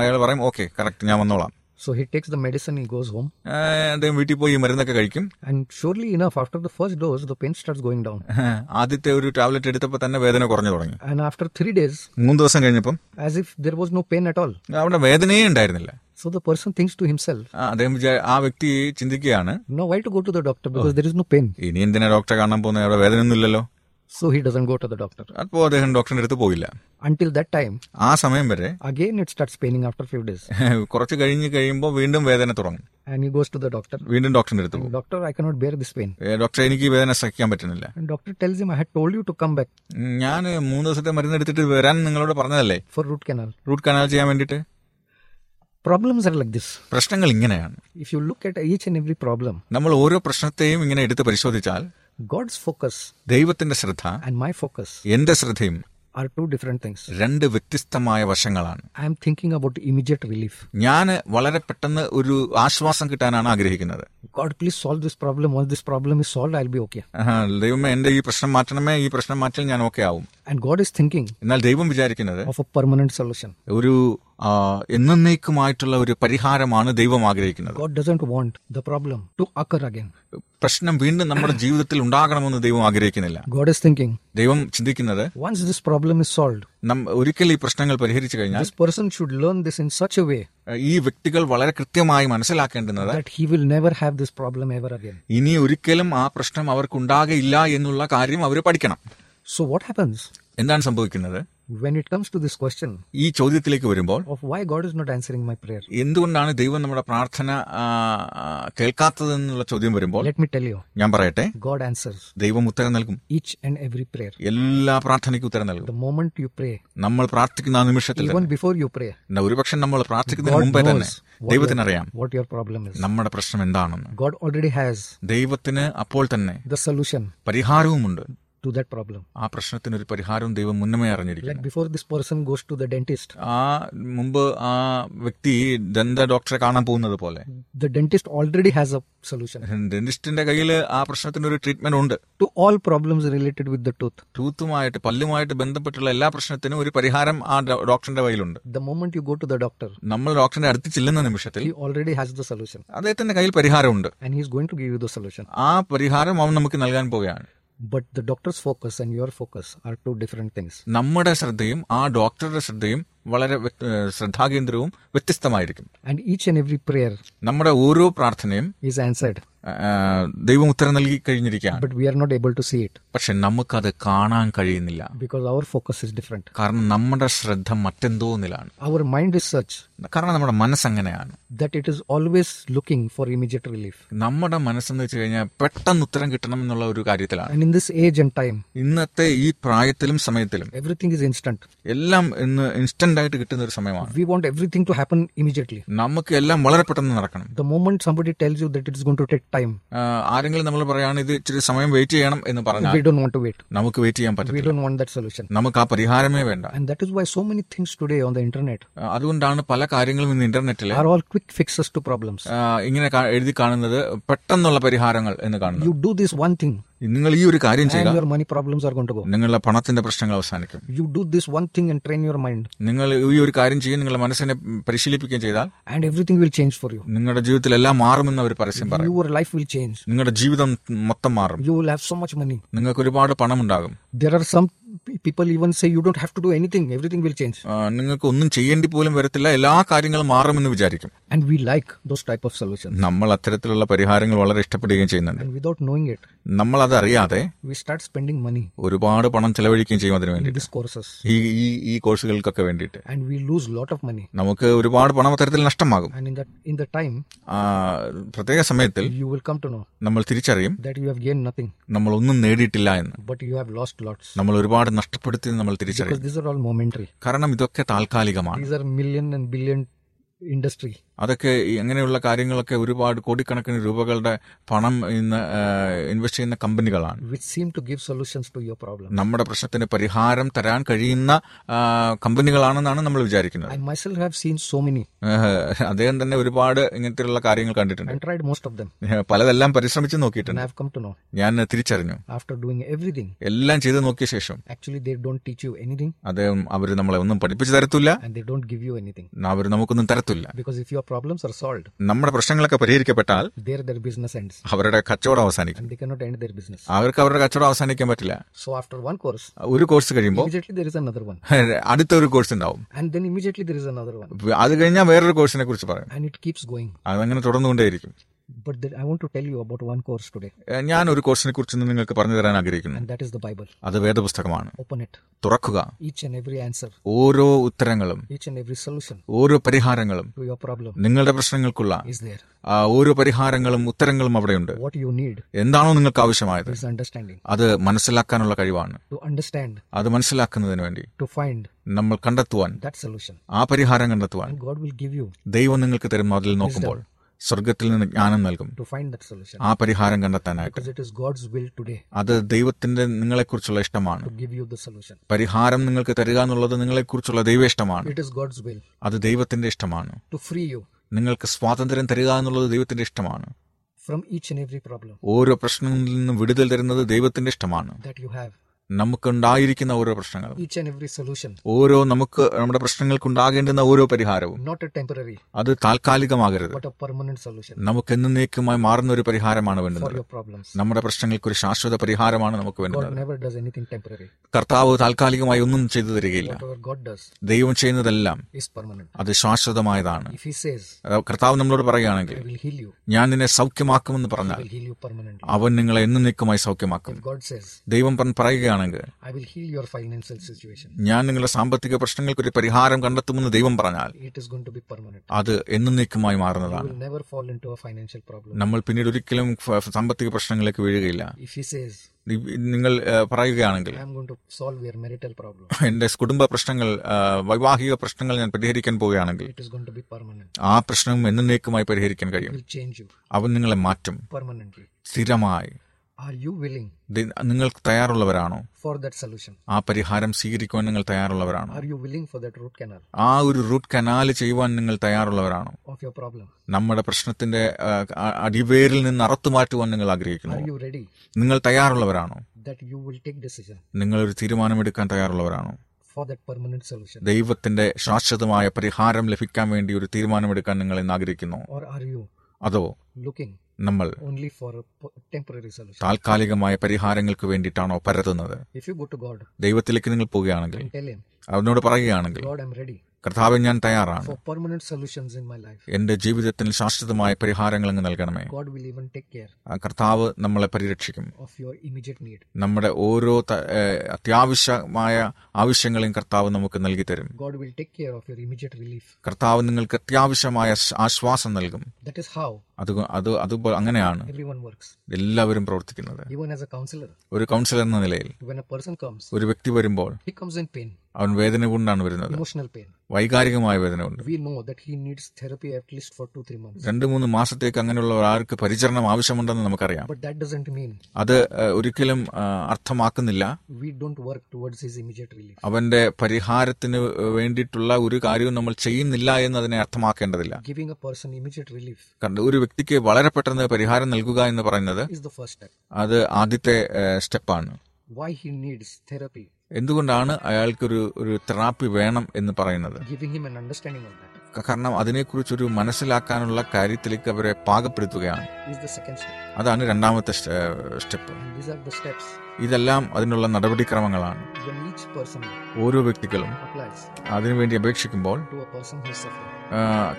അയാൾ പറയും ഓക്കെ കറക്റ്റ് ഞാൻ വന്നോളാം. So he takes the medicine, he goes home, ആ, അദ്ദേഹം വീട്ടിൽ പോയി മരുന്നൊക്കെ കഴിക്കും and surely enough, after the first dose, the pain starts going down. ആദ്യത്തെ ഒരു ടാബ്ലറ്റ് എടുത്തപ്പോൾ തന്നെ വേദന കുറഞ്ഞു തുടങ്ങി And after three days, മൂന്ന് ദിവസം കഴിഞ്ഞപ്പോൾ as if there was no pain at all. അവിടെ വേദനയേ ഉണ്ടായിരുന്നില്ല So the person thinks to himself, ആ, അദ്ദേഹം ആ വ്യക്തി ചിന്തിക്കുകയാണ് now why to go to the doctor because there is no pain. ഇനി എന്തിനാ ഡോക്ടറെ കാണാൻ പോകുന്നത് അവിടെ വേദനയൊന്നും ഇല്ലല്ലോ So he doesn't go to the doctor. അപ്പോൾ അദ്ദേഹം ഡോക്ടറിന്റെ അടുത്ത് പോയില്ല Until that time, ആ സമയം വരെ again it starts paining after few days. കുറച്ച് കഴിഞ്ഞ് കഴിയുമ്പോൾ വീണ്ടും വേദന തുടങ്ങും And he goes to the doctor. വീണ്ടും ഡോക്ടറിന്റെ അടുത്ത് പോകും Doctor, I cannot bear this pain. ഏ, doctor എനിക്ക് vedana വേദന സഹിക്കാൻ പറ്റുന്നില്ല doctor tells him, I had told you to come back ഞാൻ മൂന്ന് ദിവസത്തെ മരുന്ന് എടുത്തിട്ട് വരാൻ നിങ്ങളോട് പറഞ്ഞതല്ലേ for root canal. Root canal ചെയ്യാൻ വേണ്ടിയിട്ട് Problems are like this. പ്രശ്നങ്ങൾ ഇങ്ങനെയാണ് If you look at each and every problem, നമ്മൾ ഓരോ പ്രശ്നത്തെയും ഇങ്ങനെ എടുത്ത് പരിശോധിച്ചാൽ God's focus ദൈവത്തിന്റെ ശ്രദ്ധ and my focus എന്റെ ശ്രദ്ധയും are two different things. രണ്ട് വ്യത്യസ്തമായ വശങ്ങളാണ് I am thinking about immediate relief. ഞാൻ വളരെ പെട്ടെന്ന് ഒരു ആശ്വാസം കിട്ടാനാണ് ആഗ്രഹിക്കുന്നത് God, please solve this problem. Once this problem is solved, I'll be okay. ആഹാ, ദൈവമേ എന്റെ ഈ പ്രശ്നം മാറ്റണമേ ഈ പ്രശ്നം മാറ്റിയാൽ ഞാൻ ഓക്കെ ആവും And God is thinking എന്നാൽ ദൈവം വിചാരിക്കുന്നത് of a permanent solution. ഒരു എന്നേക്കുമായിട്ടുള്ള ഒരു പരിഹാരമാണ് ദൈവം ആഗ്രഹിക്കുന്നത്. God doesn't want the problem to occur again. പ്രശ്നം വീണ്ടും നമ്മുടെ ജീവിതത്തിൽ ഉണ്ടാകണമെന്ന് ദൈവം ആഗ്രഹിക്കുന്നില്ല. God is thinking, ദൈവം ചിന്തിക്കുന്നത് once this problem is solved, നം- ഒരിക്കൽ ഈ പ്രശ്നങ്ങൾ പരിഹരിച്ചു കഴിഞ്ഞാൽ this person should learn this in such a way ഈ വ്യക്തികൾ വളരെ കൃത്യമായി മനസ്സിലാക്കേണ്ടുന്നത് that he will never have this problem ever again. ഇനി ഒരിക്കലും ആ പ്രശ്നം അവർക്ക് ഉണ്ടാകില്ല എന്നുള്ള കാര്യം അവർ പഠിക്കണം. സോ വാട്ട് ഹാപ്പൻസ് എന്താണ് സംഭവിക്കുന്നത്? When it comes to this question ഈ ചോദ്യത്തിലേക്ക് വരുമ്പോൾ of why God is not answering my prayer? എന്തുകൊണ്ടാണ് ദൈവം നമ്മുടെ പ്രാർത്ഥന ആ, കേൾക്കാത്തതെന്നുള്ള ചോദ്യം വരുമ്പോൾ Let me tell you, ഞാൻ പറയട്ടെ? God answers ദൈവം ഉത്തരം നൽകും. each and every prayer. എല്ലാ പ്രാർത്ഥനയ്ക്കും ഉത്തരം നൽകും. The moment you pray, നമ്മൾ പ്രാർത്ഥിക്കുന്ന ആ നിമിഷത്തിൽ you pray, എന്നാ ഒരുപക്ഷെ നമ്മൾ പ്രാർത്ഥിക്കുന്നതിന് മുമ്പേ തന്നെ ദൈവത്തിനറിയാം your, what problem is. നമ്മുടെ പ്രശ്നം എന്താണെന്ന്. God already has ദൈവത്തിന് അപ്പോൾ തന്നെ the solution. പരിഹാരവുമുണ്ട്. To that problem. ആ പ്രശ്നത്തിന് ഒരു പരിഹാരം ദൈവം മുന്നമേ അറിഞ്ഞിരിക്കും Like before this person goes to the dentist, ആ മുമ്പ് ആ വ്യക്തി ദന്ത ഡോക്ടറെ കാണാൻ പോകുന്നത് പോലെ. The dentist already has a solution. ഡെന്റിസ്റ്റിന്റെ കയ്യിൽ ആ പ്രശ്നത്തിന് ഒരു ട്രീറ്റ്മെന്റ് ഉണ്ട്. To all problems related with the tooth ടൂത്തുമായിട്ട് പല്ലുമായിട്ട് ബന്ധപ്പെട്ടുള്ള എല്ലാ പ്രശ്നത്തിനും ഒരു പരിഹാരം ആ ഡോക്ടറിന്റെ കയ്യിലുണ്ട്. The moment you go to the doctor, നമ്മൾ ഡോക്ടറിന്റെ അടുത്ത് ചെല്ലുന്ന നിമിഷത്തിൽ he already has the solution. അദ്ദേഹത്തിന്റെ കയ്യിൽ പരിഹാരമുണ്ട്. And he is going to give you the solution. ആ പരിഹാരം അവൻ നമുക്ക് നൽകാൻ പോവുകയാണ്. But the doctor's focus and your focus are two different things. നമ്മുടെ ശ്രദ്ധയും ആ ഡോക്ടറുടെ ശ്രദ്ധയും വളരെ ശ്രദ്ധാകേന്ദ്രവും വ്യത്യസ്തമായിരിക്കും. And each and every prayer നമ്മുടെ ഓരോ പ്രാർത്ഥനയും ഈസ് ആൻസേർഡ് ദൈവം ഉത്തരം നൽകി കഴിഞ്ഞിരിക്കുകയാണ്. But we are not able to see it പക്ഷെ അത് കാണാൻ കഴിയുന്നില്ല. Because our focus is different കാരണം നമ്മുടെ ശ്രദ്ധ മറ്റെന്തോന്നിലാണ് അവർ മൈൻഡ് ഈസ് സച്ച് കാരണം നമ്മുടെ മനസ്സ് അങ്ങനെയാണ് that it is always looking for immediate relief നമ്മുടെ മനസ്സെന്ന് വെച്ച് കഴിഞ്ഞാൽ പെട്ടെന്ന് ഉത്തരം കിട്ടണം എന്നുള്ള ഒരു കാര്യത്തിലാണ്. In this age and time ഇന്നത്തെ ഈ പ്രായത്തിലും സമയത്തിലും everything ഈസ് ഇൻസ്റ്റന്റ് എല്ലാം ഇന്ന് ഇൻസ്റ്റന്റ് ഇൻസ്റ്റന്റ് ആയിട്ട് കിട്ടുന്ന ഒരു സമയമാണ്. We want everything to happen immediately നമുക്ക് എല്ലാം വളരെ പെട്ടെന്ന് നടക്കണം. The moment somebody tells you that it's going to take time ആരെങ്കിലും നമ്മൾ പറയാണ് ഇത് ഇച്ചിരി സമയം വെയിറ്റ് ചെയ്യണം എന്ന് പറഞ്ഞാൽ we don't want to wait നമുക്ക് വെയിറ്റ് ചെയ്യാൻ പറ്റില്ല we don't want that solution നമുക്ക് ആ പരിഹാരമേ വേണ്ട. And that is why so many things today on the internet അതുകൊണ്ടാണ് പല കാര്യങ്ങളും ഇന്ന് ഇന്റർനെറ്റിൽ are all quick fixes to problems ഇങ്ങനെ എഴുതി കാണുന്നത് പെട്ടെന്നുള്ള പരിഹാരങ്ങൾ എന്ന് കാണുന്നു you do this one thing നിങ്ങൾ ഈ ഒരു കാര്യം ചെയ്യുക നിങ്ങളുടെ പണത്തിന്റെ പ്രശ്നങ്ങൾ അവസാനിക്കും. You do this one thing and train your mind നിങ്ങൾ ഈ ഒരു കാര്യം ചെയ്യുക നിങ്ങളുടെ മനസ്സിനെ പരിശീലിപ്പിക്കുകയും ചെയ്താൽ and everything will change for you നിങ്ങളുടെ ജീവിതത്തിൽ എല്ലാം മാറുമെന്ന് അവർ പരസ്യം പറയും. യുവർ ലൈഫ് വിൽ ചേഞ്ച് നിങ്ങളുടെ ജീവിതം മൊത്തം മാറും. You will have so much money നിങ്ങൾക്ക് പണം ഉണ്ടാകും are some pe- people even say you don't have to do anything, everything will change. ആ, നിങ്ങൾക്ക് ഒന്നും ചെയ്യേണ്ടി പോലും വരത്തില്ല എല്ലാ കാര്യങ്ങളും മാറുമെന്ന് വിചാരിക്കും And we like those type of solutions. നമ്മൾ അത്തരത്തിലുള്ള പരിഹാരങ്ങൾ വളരെ ഇഷ്ടപ്പെടുകയും ചെയ്യുന്നുണ്ട് And without knowing it, നമ്മൾ അത് അറിയാതെ we start spending money ഒരുപാട് പണം ചെലവഴിക്കുകയും ചെയ്യും അതിനു adinu വേണ്ടി courses ഈ ഈ ഈ കോഴ്സുകൾക്കൊക്കെ വേണ്ടിയിട്ട് and we lose lot of money. നമുക്ക് ഒരുപാട് പണം അത്തരത്തിൽ നഷ്ടമാകും And in that in the time, ആ, പ്രത്യേക സമയത്തിൽ you will come to know നമ്മൾ തിരിച്ചറിയും that you have gained nothing, നമ്മൾ ഒന്നും നേടിയിട്ടില്ല എന്ന് but you have lost lots. നമ്മൾ ഒരുപാട് നഷ്ടപ്പെടുത്തി നമ്മൾ തിരിച്ചറിയും. കാരണം ഇതൊക്കെ താൽക്കാലികമാണ്. Industry. അതൊക്കെ അങ്ങനെയുള്ള കാര്യങ്ങളൊക്കെ ഒരുപാട് കോടിക്കണക്കിന് രൂപകളുടെ പണം ഇന്ന് ഇൻവെസ്റ്റ് ചെയ്യുന്ന കമ്പനികളാണ്. Which seem to give solutions to your problem നമ്മുടെ പ്രശ്നത്തിന് പരിഹാരം തരാൻ കഴിയുന്ന കമ്പനികളാണെന്നാണ് നമ്മൾ വിചാരിക്കുന്നത്. I myself have seen so many അദ്ദേഹം തന്നെ ഒരുപാട് ഇങ്ങനത്തെയുള്ള കാര്യങ്ങൾ കണ്ടിട്ടുണ്ട്. And most of of them. പലതെല്ലാം പരിശ്രമിച്ച് നോക്കിയിട്ടുണ്ട്. Have come to know know. ഞാൻ തിരിച്ചറിഞ്ഞു. ആഫ്റ്റർ ഡൂയിങ് everything, എല്ലാം ചെയ്ത് നോക്കിയ ശേഷം actually they don't teach you anything അദ്ദേഹം അവർ നമ്മളെ ഒന്നും പഠിപ്പിച്ചു തരത്തില്ല. They don't give you anything anything. അവർ നമുക്കൊന്നും തരത്തില്ല Because if your problems are solved, നമ്മുടെ പ്രശ്നങ്ങളൊക്കെ പരിഹരിക്കപ്പെട്ടാൽ there their business ends അവരുടെ കച്ചവടം അവസാനിക്കും and they cannot end their business. അവർക്ക് അവരുടെ കച്ചവടം അവസാനിക്കാൻ പറ്റില്ല So after one course, ഒരു കോഴ്സ് കഴിയുമ്പോൾ immediately there is another one. അടുത്ത ഒരു കോഴ്സ് ഉണ്ടാവും And then immediately there is another one. അത് കഴിഞ്ഞാൽ വേറൊരു കോഴ്സിനെ കുറിച്ച് പറയും And it keeps going. അതങ്ങനെ തുടർന്നുകൊണ്ടേയിരിക്കും But I want to tell you about one course today, ഞാൻ ഒരു കോഴ്സിനെ കുറിച്ച് നിങ്ങൾക്ക് പറഞ്ഞു തരാൻ ആഗ്രഹിക്കുന്നു and that is the Bible. അത് വേദപുസ്തകമാണ് Open it. തുറക്കുക Each and every answer, ഓരോ ഉത്തരങ്ങളും each and every solution ഓരോ പരിഹാരങ്ങളും to your problem നിങ്ങളുടെ പ്രശ്നങ്ങൾക്കുള്ള is there. ഓരോ പരിഹാരങ്ങളും ഉത്തരങ്ങളും അവിടെയുണ്ട് What you need എന്താണോ നിങ്ങൾക്ക് ആവശ്യമായത് is understanding. അത് മനസ്സിലാക്കാനുള്ള കഴിവാണ് To understand, അത് മനസ്സിലാക്കുന്നതിന് വേണ്ടി to find നമ്മൾ കണ്ടെത്തുവാൻ that solution. ആ പരിഹാരം കണ്ടെത്തുവാൻ And God will give you ദൈവം നിങ്ങൾക്ക് തരുന്ന അതിൽ നോക്കുമ്പോൾ സ്വർഗത്തിൽ നിന്ന് ജ്ഞാനം നൽകും. ആ പരിഹാരം കണ്ടെത്താനായിട്ട്. അത് ദൈവത്തിന്റെ നിങ്ങളെക്കുറിച്ചുള്ള ഇഷ്ടമാണ്. പരിഹാരം നിങ്ങൾക്ക് തരിക എന്നുള്ളത് നിങ്ങളെക്കുറിച്ചുള്ള ദൈവ ഇഷ്ടമാണ്. അത് ദൈവത്തിന്റെ ഇഷ്ടമാണ്. നിങ്ങൾക്ക് സ്വാതന്ത്ര്യം തരിക എന്നുള്ളത് ദൈവത്തിന്റെ ഇഷ്ടമാണ്. ഓരോ പ്രശ്നങ്ങളിൽ നിന്നും വിടുതൽ തരുന്നത് ദൈവത്തിന്റെ ഇഷ്ടമാണ്. that you have. നമുക്കുണ്ടായിരിക്കുന്ന ഓരോ പ്രശ്നങ്ങളും Each and every solution, ഓരോ നമുക്ക് നമ്മുടെ പ്രശ്നങ്ങൾക്ക് ഉണ്ടാകേണ്ടുന്ന ഓരോ പരിഹാരവും. Not a temporary, അത് താൽക്കാലികമാകരുത്. But a permanent solution. നമുക്ക് എന്നേക്കുമായി മാറുന്ന ഒരു പരിഹാരമാണ് വേണ്ടത് വേണ്ടുന്നത്. നമ്മുടെ പ്രശ്നങ്ങൾക്ക് ഒരു ശാശ്വത പരിഹാരമാണ് നമുക്ക് God വേണ്ടുന്നത്. never does anything temporary. കർത്താവ് താൽക്കാലികമായി ഒന്നും ചെയ്തു തരികയില്ല. God does ദൈവം ചെയ്യുന്നതെല്ലാം is permanent. അത് ശാശ്വതമായതാണ്. If He says, അത് കർത്താവ് നമ്മളോട് പറയുകയാണെങ്കിൽ I will heal you, ഞാൻ നിന്നെ സൗഖ്യമാക്കുമെന്ന് പറഞ്ഞാൽ. അവൻ നിങ്ങളെ എന്നേക്കുമായി സൗഖ്യമാക്കും. God says, ദൈവം പറ- പറയുകയാണെങ്കിൽ I will heal your financial situation, ഞാൻ നിങ്ങളുടെ സാമ്പത്തിക പ്രശ്നങ്ങൾക്ക് ഒരു പരിഹാരം കണ്ടെത്തുമെന്ന് ദൈവം പറഞ്ഞാൽ it is going to be permanent. അത് എന്നേക്കുമായി മാറുന്നതാണ് never fall into a financial problem. നമ്മൾ പിന്നീട് ഒരിക്കലും സാമ്പത്തിക പ്രശ്നങ്ങളിലേക്ക് വീഴുകയില്ല If He says, നിങ്ങൾ പറയുകയാണെങ്കിൽ I am going to solve your marital problem, എന്റെ കുടുംബ പ്രശ്നങ്ങൾ വൈവാഹിക പ്രശ്നങ്ങൾ ഞാൻ പരിഹരിക്കാൻ പോവുകയാണെങ്കിൽ it is going to be permanent. ആ പ്രശ്നം എന്നേക്കുമായി പരിഹരിക്കാൻ കഴിയും will change you അവൻ നിങ്ങളെ മാറ്റും. സ്ഥിരമായി Are you willing ദി- നിങ്ങൾ തയ്യാറുള്ളവരാണോ? for that solution? ആ പരിഹാരം സ്വീകരിക്കുവാൻ നിങ്ങൾ തയ്യാറുള്ളവരാണോ? Are you willing for that root canal? ആ ഒരു റൂട്ട് കനാൽ ചെയ്യുവാൻ നിങ്ങൾ തയ്യാറുള്ളവരാണോ? നമ്മുടെ പ്രശ്നത്തിന്റെ അടിവേരിൽ നിന്ന് അറുത്തു മാറ്റുവാൻ നിങ്ങൾ ആഗ്രഹിക്കുന്നു. Are you ready? നിങ്ങൾ തയ്യാറുള്ളവരാണോ? That you will take decision നിങ്ങൾ ഒരു തീരുമാനമെടുക്കാൻ തയ്യാറുള്ളവരാണോ? for that permanent solution? ദൈവത്തിന്റെ ശാശ്വതമായ പരിഹാരം ലഭിക്കാൻ വേണ്ടി ഒരു തീരുമാനമെടുക്കാൻ നിങ്ങൾ ഇന്ന് ആഗ്രഹിക്കുന്നു. Or are you അതോ looking നമ്മൾ only for a po- temporary solution? താൽക്കാലികമായ പരിഹാരങ്ങൾക്ക് വേണ്ടിയിട്ടാണോ പരത്തുന്നത് If you go to God ദൈവത്തിലേക്ക് നിങ്ങൾ പോവുകയാണെങ്കിൽ അവനോട് പറയുകയാണെങ്കിൽ Lord, I'm ready. കർത്താവ് ഞാൻ തയ്യാറാണ് for permanent solutions in my life. എന്റെ ജീവിതത്തിൽ ശാശ്വതമായ പരിഹാരങ്ങൾ അങ്ങ് നൽകണമേ God will even take care കർത്താവ് നമ്മളെ പരിരക്ഷിക്കും of your immediate need. നമ്മുടെ ഓരോ അത്യാവശ്യമായ ആവശ്യങ്ങളെയും കർത്താവ് നമുക്ക് നൽകി തരും God will take care of your immediate relief. കർത്താവ് നിങ്ങൾക്ക് അത്യാവശ്യമായ ആശ്വാസം നൽകും അത് അത് അത് അങ്ങനെയാണ് എല്ലാവരും പ്രവർത്തിക്കുന്നത്. ഒരു കൗൺസിലർ എന്ന നിലയിൽ ഒരു വ്യക്തി വരുമ്പോൾ അവൻ വേദന കൊണ്ടാണ് വരുന്നത്. വൈകാരികമായ വേദന കൊണ്ട്. രണ്ട് മൂന്ന് മാസത്തേക്ക് അങ്ങനെയുള്ള ഒരാൾക്ക് പരിചരണം ആവശ്യമുണ്ടെന്ന് നമുക്കറിയാം. അത് ഒരിക്കലും അർത്ഥമാക്കുന്നില്ല. അവന്റെ പരിഹാരത്തിന് വേണ്ടിയിട്ടുള്ള ഒരു കാര്യവും നമ്മൾ ചെയ്യുന്നില്ല എന്ന് അതിനെ അർത്ഥമാക്കേണ്ടതില്ല ഒരു വ്യക്തിക്ക് വളരെ പെട്ടെന്ന് പരിഹാരം നൽകുക എന്ന് പറയുന്നത് is the first step. അത് ആദ്യത്തെ സ്റ്റെപ്പാണ്. Why he needs therapy, എന്തുകൊണ്ടാണ് അയാൾക്കൊരു ഒരു തെറാപ്പി വേണം എന്ന് പറയുന്നത്? കാരണം him an understanding of that. ക- കാരണം അതിനെക്കുറിച്ചൊരു മനസ്സിലാക്കാനുള്ള കാര്യത്തിലേക്ക് അവരെ പാകപ്പെടുത്തുകയാണ്. അതാണ് രണ്ടാമത്തെ സ്റ്റെപ്പ്. ഇതെല്ലാം അതിനുള്ള നടപടിക്രമങ്ങളാണ് ഓരോ വ്യക്തികളും അതിനുവേണ്ടി അപേക്ഷിക്കുമ്പോൾ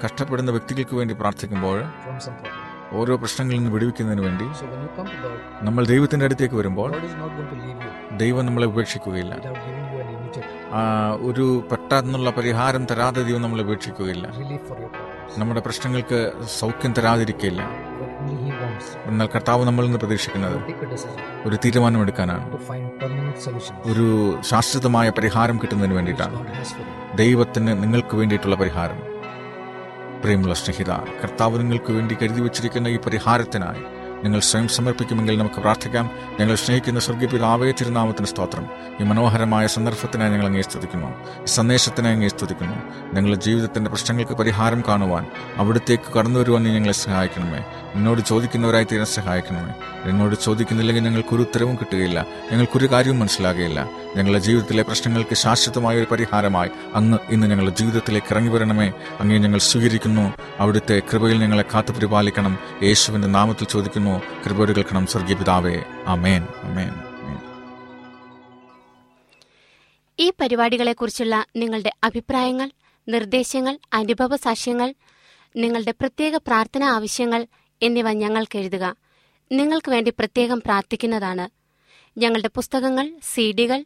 കഷ്ടപ്പെടുന്ന വ്യക്തികൾക്ക് വേണ്ടി പ്രാർത്ഥിക്കുമ്പോൾ. ഓരോ പ്രശ്നങ്ങളിൽ നിന്ന് വിടുവിക്കുന്നതിന് വേണ്ടി നമ്മൾ ദൈവത്തിന്റെ അടുത്തേക്ക് വരുമ്പോൾ ദൈവം നമ്മളെ ഉപേക്ഷിക്കുകയില്ല ഒരു പെട്ടെന്നുള്ള പരിഹാരം തരാതെ ദൈവം നമ്മളെ ഉപേക്ഷിക്കുകയില്ല. നമ്മുടെ പ്രശ്നങ്ങൾക്ക് സൗഖ്യം തരാതിരിക്കില്ല എന്നാൽ കർത്താവ് നമ്മൾ നിന്ന് പ്രതീക്ഷിക്കുന്നത് ഒരു തീരുമാനമെടുക്കാനാണ് ഒരു ശാശ്വതമായ പരിഹാരം കിട്ടുന്നതിന് വേണ്ടിയിട്ടാണ്. ദൈവത്തിന് നിങ്ങൾക്ക് വേണ്ടിയിട്ടുള്ള പരിഹാരം. പ്രിയമുള്ള സ്നേഹിത കർത്താവ് നിങ്ങൾക്ക് വേണ്ടി കരുതി വച്ചിരിക്കുന്ന ഈ പരിഹാരത്തിനായി നിങ്ങൾ സ്വയം സമർപ്പിക്കുമെങ്കിൽ നമുക്ക് പ്രാർത്ഥിക്കാം. ഞങ്ങൾ സ്നേഹിക്കുന്ന സ്വർഗീയ പിതാവേ തിരുനാമത്തിന് സ്തോത്രം. ഈ മനോഹരമായ സന്ദർഭത്തിനായി ഞങ്ങൾ അങ്ങേ സ്തുതിക്കുന്നു. ഈ സന്ദേശത്തിനായി അങ്ങേ സ്തുതിക്കുന്നു. ഞങ്ങളുടെ ജീവിതത്തിന്റെ പ്രശ്നങ്ങൾക്ക് പരിഹാരം കാണുവാൻ അവിടത്തേക്ക് കടന്നു വരുവാൻ നീ ഞങ്ങളെ സഹായിക്കണമേ. എന്നോട് ചോദിക്കുന്നവരായി തീരാൻ സഹായിക്കണമേ. എന്നോട് ചോദിക്കുന്നില്ലെങ്കിൽ ഞങ്ങൾക്കൊരു ഉത്തരവും കിട്ടുകയില്ല. ഞങ്ങൾക്കൊരു കാര്യവും മനസ്സിലാകുകയില്ല. ഞങ്ങളുടെ ജീവിതത്തിലെ പ്രശ്നങ്ങൾക്ക് ശാശ്വതമായ ഒരു പരിഹാരമായി അങ്ങ് ഇന്ന് ഞങ്ങളുടെ ജീവിതത്തിലേക്ക് ഇറങ്ങി വരണമേ അങ്ങേ ഞങ്ങൾ സ്വീകരിക്കുന്നു. അവിടുത്തെ കൃപയിൽ ഞങ്ങളെ കാത്തു പരിപാലിക്കണം. യേശുവിന്റെ നാമത്തിൽ ചോദിക്കുന്നു. കൃപയോട് കേൾക്കണം സ്വർഗീയ പിതാവേ. അമേൻ അമേൻ ഈ പരിപാടികളെക്കുറിച്ചുള്ള നിങ്ങളുടെ അഭിപ്രായങ്ങൾ നിർദ്ദേശങ്ങൾ അനുഭവ സാക്ഷ്യങ്ങൾ നിങ്ങളുടെ പ്രത്യേക പ്രാർത്ഥനാ ആവശ്യങ്ങൾ എന്നിവ ഞങ്ങൾക്ക് എഴുതുക. നിങ്ങൾക്ക് വേണ്ടി പ്രത്യേകം പ്രാർത്ഥിക്കുന്നതാണ്. ഞങ്ങളുടെ പുസ്തകങ്ങൾ സീഡികൾ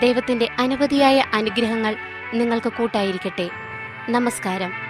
ദൈവത്തിന്റെ അനവധിയായ അനുഗ്രഹങ്ങൾ നിങ്ങൾക്ക് കൂട്ടായിരിക്കട്ടെ. നമസ്കാരം.